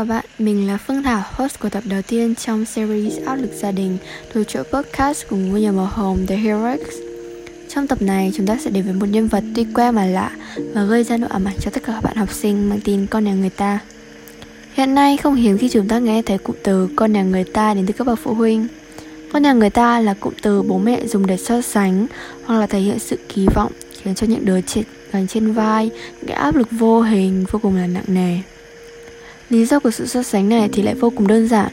chào bạn, mình là Phương Thảo, host của tập đầu tiên trong series Áp lực gia đình thuộc chuỗi podcast của ngôi nhà màu hồng The Heroics. Trong tập này, chúng ta sẽ đến với một nhân vật tuy quen mà lạ và gây ra nỗi ám ảnh cho tất cả các bạn học sinh mang tin con nhà người ta. Hiện nay không hiếm khi chúng ta nghe thấy cụm từ con nhà người ta đến từ các bậc phụ huynh. Con nhà người ta là cụm từ bố mẹ dùng để so sánh hoặc là thể hiện sự kỳ vọng khiến cho những đứa trẻ gánh trên vai những cái áp lực vô hình vô cùng là nặng nề. Lý do của sự so sánh này thì lại vô cùng đơn giản.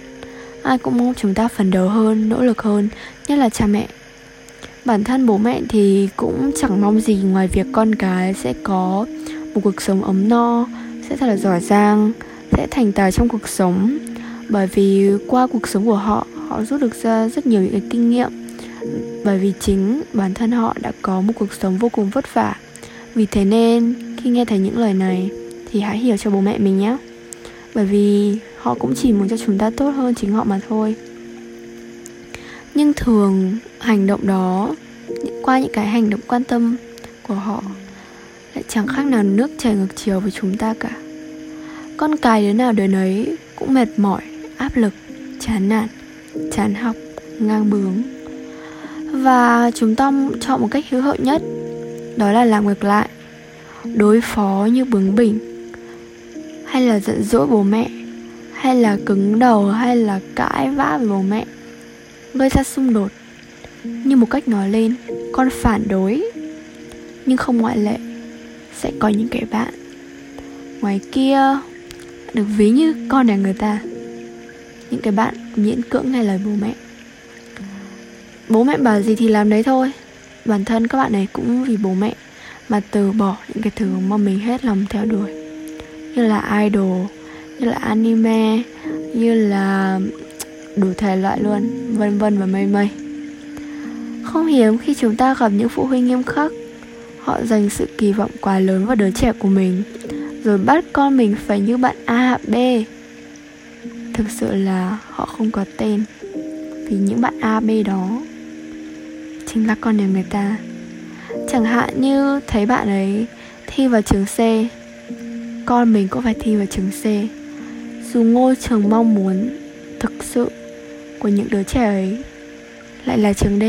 Ai cũng mong chúng ta phấn đấu hơn, nỗ lực hơn Nhất là cha mẹ. Bản thân bố mẹ thì cũng chẳng mong gì ngoài việc con cái sẽ có một cuộc sống ấm no Sẽ thật là giỏi giang Sẽ thành tài trong cuộc sống. Bởi vì qua cuộc sống của họ Họ rút được ra rất nhiều những cái kinh nghiệm. Bởi vì chính bản thân họ đã có một cuộc sống vô cùng vất vả. Vì thế nên khi nghe thấy những lời này Thì hãy hiểu cho bố mẹ mình nhé bởi vì họ cũng chỉ muốn cho chúng ta tốt hơn chính họ mà thôi. Nhưng thường, hành động đó, qua những cái hành động quan tâm của họ, lại chẳng khác nào nước chảy ngược chiều với chúng ta cả. Con cái đứa nào đứa nấy cũng mệt mỏi, áp lực, chán nản, chán học, ngang bướng. Và chúng ta chọn một cách hữu hiệu nhất, đó là làm ngược lại, đối phó như bướng bỉnh hay là giận dỗi bố mẹ? Hay là cứng đầu, hay là cãi vã với bố mẹ? Gây ra xung đột. Như một cách nói lên, con phản đối. Nhưng không ngoại lệ, sẽ có những cái bạn. Ngoài kia, được ví như con nhà người ta. Những cái bạn miễn cưỡng nghe lời bố mẹ. Bố mẹ bảo gì thì làm đấy thôi. Bản thân các bạn này cũng vì bố mẹ mà từ bỏ những cái thứ mà mình hết lòng theo đuổi như là idol, như là anime, như là đủ thể loại luôn, vân vân và mây mây. Không hiếm khi chúng ta gặp những phụ huynh nghiêm khắc. Họ dành sự kỳ vọng quá lớn vào đứa trẻ của mình, rồi bắt con mình phải như bạn a b. Thực sự là họ không có tên vì những bạn a, b đó chính là con nhà người ta. Chẳng hạn như thấy bạn ấy thi vào trường c con mình cũng phải thi vào trường C. Dù ngôi trường mong muốn thực sự của những đứa trẻ ấy lại là trường D.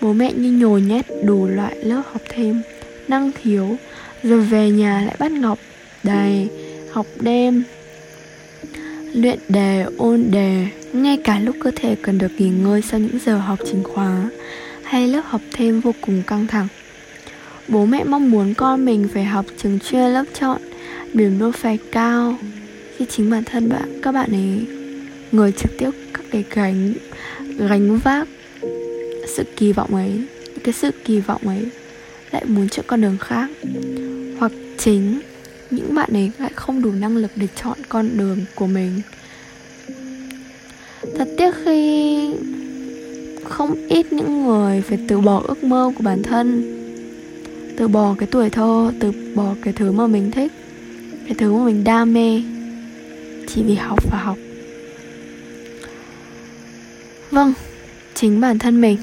Bố mẹ như nhồi nhét đủ loại lớp học thêm Năng khiếu Rồi về nhà lại bắt ngọc đầy Học đêm. Luyện đề, ôn đề Ngay cả lúc cơ thể cần được nghỉ ngơi sau những giờ học chính khóa Hay lớp học thêm vô cùng căng thẳng. Bố mẹ mong muốn con mình phải học trường chuyên lớp chọn, Điểm đỗ phải cao. Khi chính bản thân bạn, các bạn ấy Người trực tiếp các cái gánh Gánh vác Sự kỳ vọng ấy, Cái sự kỳ vọng ấy Lại muốn chọn con đường khác. Hoặc chính những bạn ấy lại không đủ năng lực để chọn con đường của mình. Thật tiếc khi không ít những người phải từ bỏ ước mơ của bản thân từ bỏ cái tuổi thơ, từ bỏ cái thứ mà mình thích, cái thứ mà mình đam mê, chỉ vì học và học. Vâng chính bản thân mình,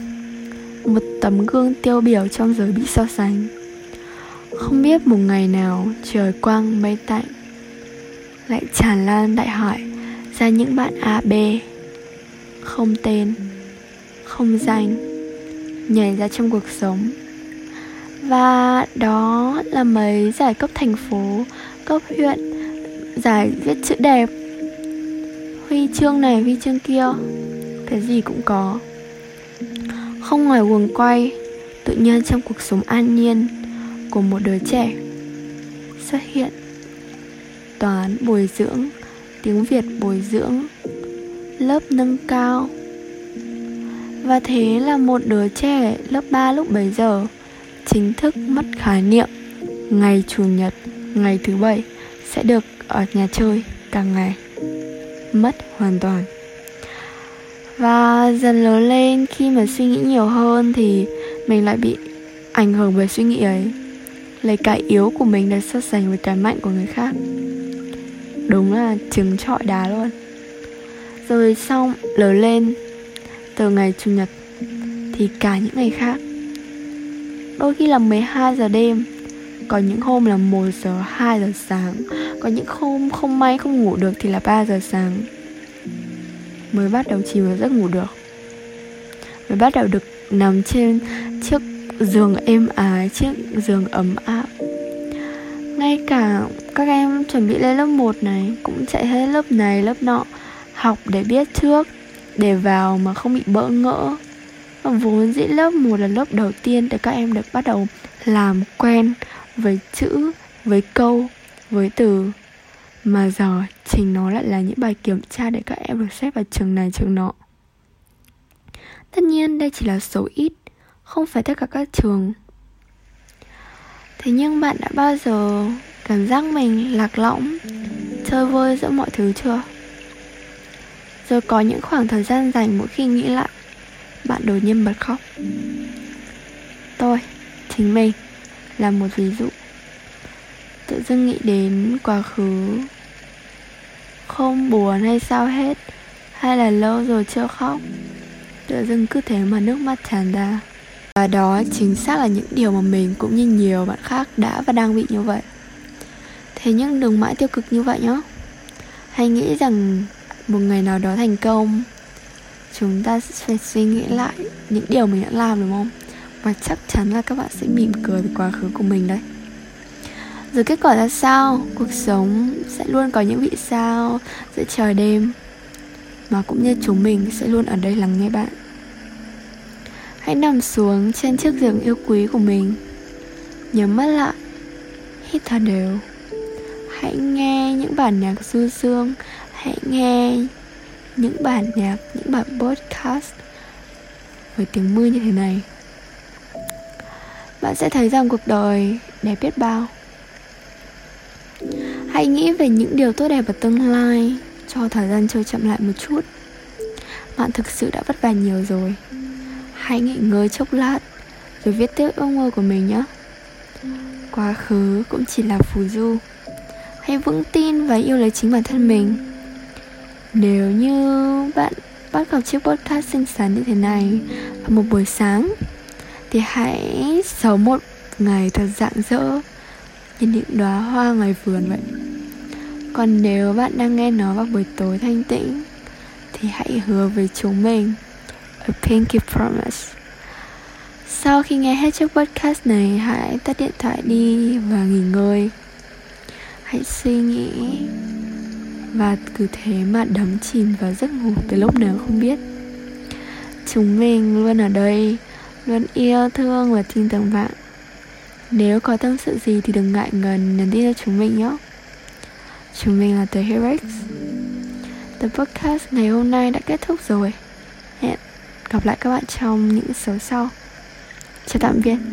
một tấm gương tiêu biểu trong giới bị so sánh. Không biết một ngày nào trời quang mây tạnh, lại tràn lan đại hải ra những bạn a, b. Không tên, không danh, nhảy ra trong cuộc sống và đó là mấy giải cấp thành phố, cấp huyện, giải viết chữ đẹp. Huy chương này, huy chương kia, cái gì cũng có. Không ngoài quần quay, tự nhiên trong cuộc sống an nhiên của một đứa trẻ xuất hiện. Toán bồi dưỡng, tiếng việt bồi dưỡng, lớp nâng cao. Và thế là một đứa trẻ lớp 3 lúc bấy giờ chính thức mất khái niệm. Ngày chủ nhật, ngày thứ bảy, sẽ được ở nhà chơi cả ngày. Mất hoàn toàn. Và dần lớn lên, khi mà suy nghĩ nhiều hơn thì mình lại bị ảnh hưởng bởi suy nghĩ ấy. Lấy cái yếu của mình để so sánh với cái mạnh của người khác. Đúng là trứng trọi đá luôn. Rồi xong, lớn lên. Từ ngày chủ nhật thì cả những ngày khác. Đôi khi là 12 giờ đêm. Có những hôm là 1 giờ, 2 giờ sáng. Có những hôm không may không ngủ được thì là 3 giờ sáng. Mới bắt đầu chìm vào giấc ngủ được. Mới bắt đầu được nằm trên chiếc giường êm ái, chiếc giường ấm áp. Ngay cả các em chuẩn bị lên lớp 1 này cũng chạy hết lớp này lớp nọ học để biết trước để vào mà không bị bỡ ngỡ vốn dĩ lớp 1 là lớp đầu tiên để các em được bắt đầu làm quen với chữ, với câu, với từ. Mà giờ trình nó lại là những bài kiểm tra để các em được xếp vào trường này, trường nọ. Tất nhiên, đây chỉ là số ít, không phải tất cả các trường. Thế nhưng bạn đã bao giờ cảm giác mình lạc lõng, chơi vơi giữa mọi thứ chưa? Rồi có những khoảng thời gian dành mỗi khi nghĩ lại bạn đột nhiên bật khóc. Tôi, chính mình, là một ví dụ. Tự dưng nghĩ đến quá khứ. Không buồn hay sao hết, hay là lâu rồi chưa khóc. Tự dưng cứ thế mà nước mắt tràn ra. Và đó chính xác là những điều mà mình cũng như nhiều bạn khác đã và đang bị như vậy. Thế nhưng đừng mãi tiêu cực như vậy nhé. Hãy nghĩ rằng một ngày nào đó thành công chúng ta sẽ phải suy nghĩ lại những điều mình đã làm, đúng không? Và chắc chắn là các bạn sẽ mỉm cười về quá khứ của mình đấy. Rồi kết quả ra sao? Cuộc sống sẽ luôn có những vị sao giữa trời đêm, mà cũng như chúng mình sẽ luôn ở đây lắng nghe bạn. Hãy nằm xuống trên chiếc giường yêu quý của mình. Nhắm mắt lại. Hít thở đều. Hãy nghe những bản nhạc du dương. Hãy nghe những bản nhạc, những bản podcast với tiếng mưa như thế này. Bạn sẽ thấy rằng cuộc đời đẹp biết bao. Hãy nghĩ về những điều tốt đẹp ở tương lai, cho thời gian trôi chậm lại một chút. Bạn thực sự đã vất vả nhiều rồi. Hãy nghỉ ngơi chốc lát, rồi viết tiếp ước mơ của mình nhé. Quá khứ cũng chỉ là phù du. Hãy vững tin và yêu lấy chính bản thân mình nếu như bạn bắt gặp chiếc podcast xinh xắn như thế này vào một buổi sáng, thì hãy sống một ngày thật rạng rỡ như những đóa hoa ngoài vườn vậy. Còn nếu bạn đang nghe nó vào buổi tối thanh tĩnh, thì hãy hứa với chúng mình a pinky promise. Sau khi nghe hết chiếc podcast này, hãy tắt điện thoại đi và nghỉ ngơi. Hãy suy nghĩ và cứ thế mà đắm chìm vào giấc ngủ từ lúc nào không biết. Chúng mình luôn ở đây, luôn yêu thương và tin tưởng bạn. Nếu có tâm sự gì thì đừng ngại ngần nhắn tin cho chúng mình nhé. Chúng mình là The Herex The podcast ngày hôm nay đã kết thúc rồi. Hẹn gặp lại các bạn trong những số sau. Chào tạm biệt.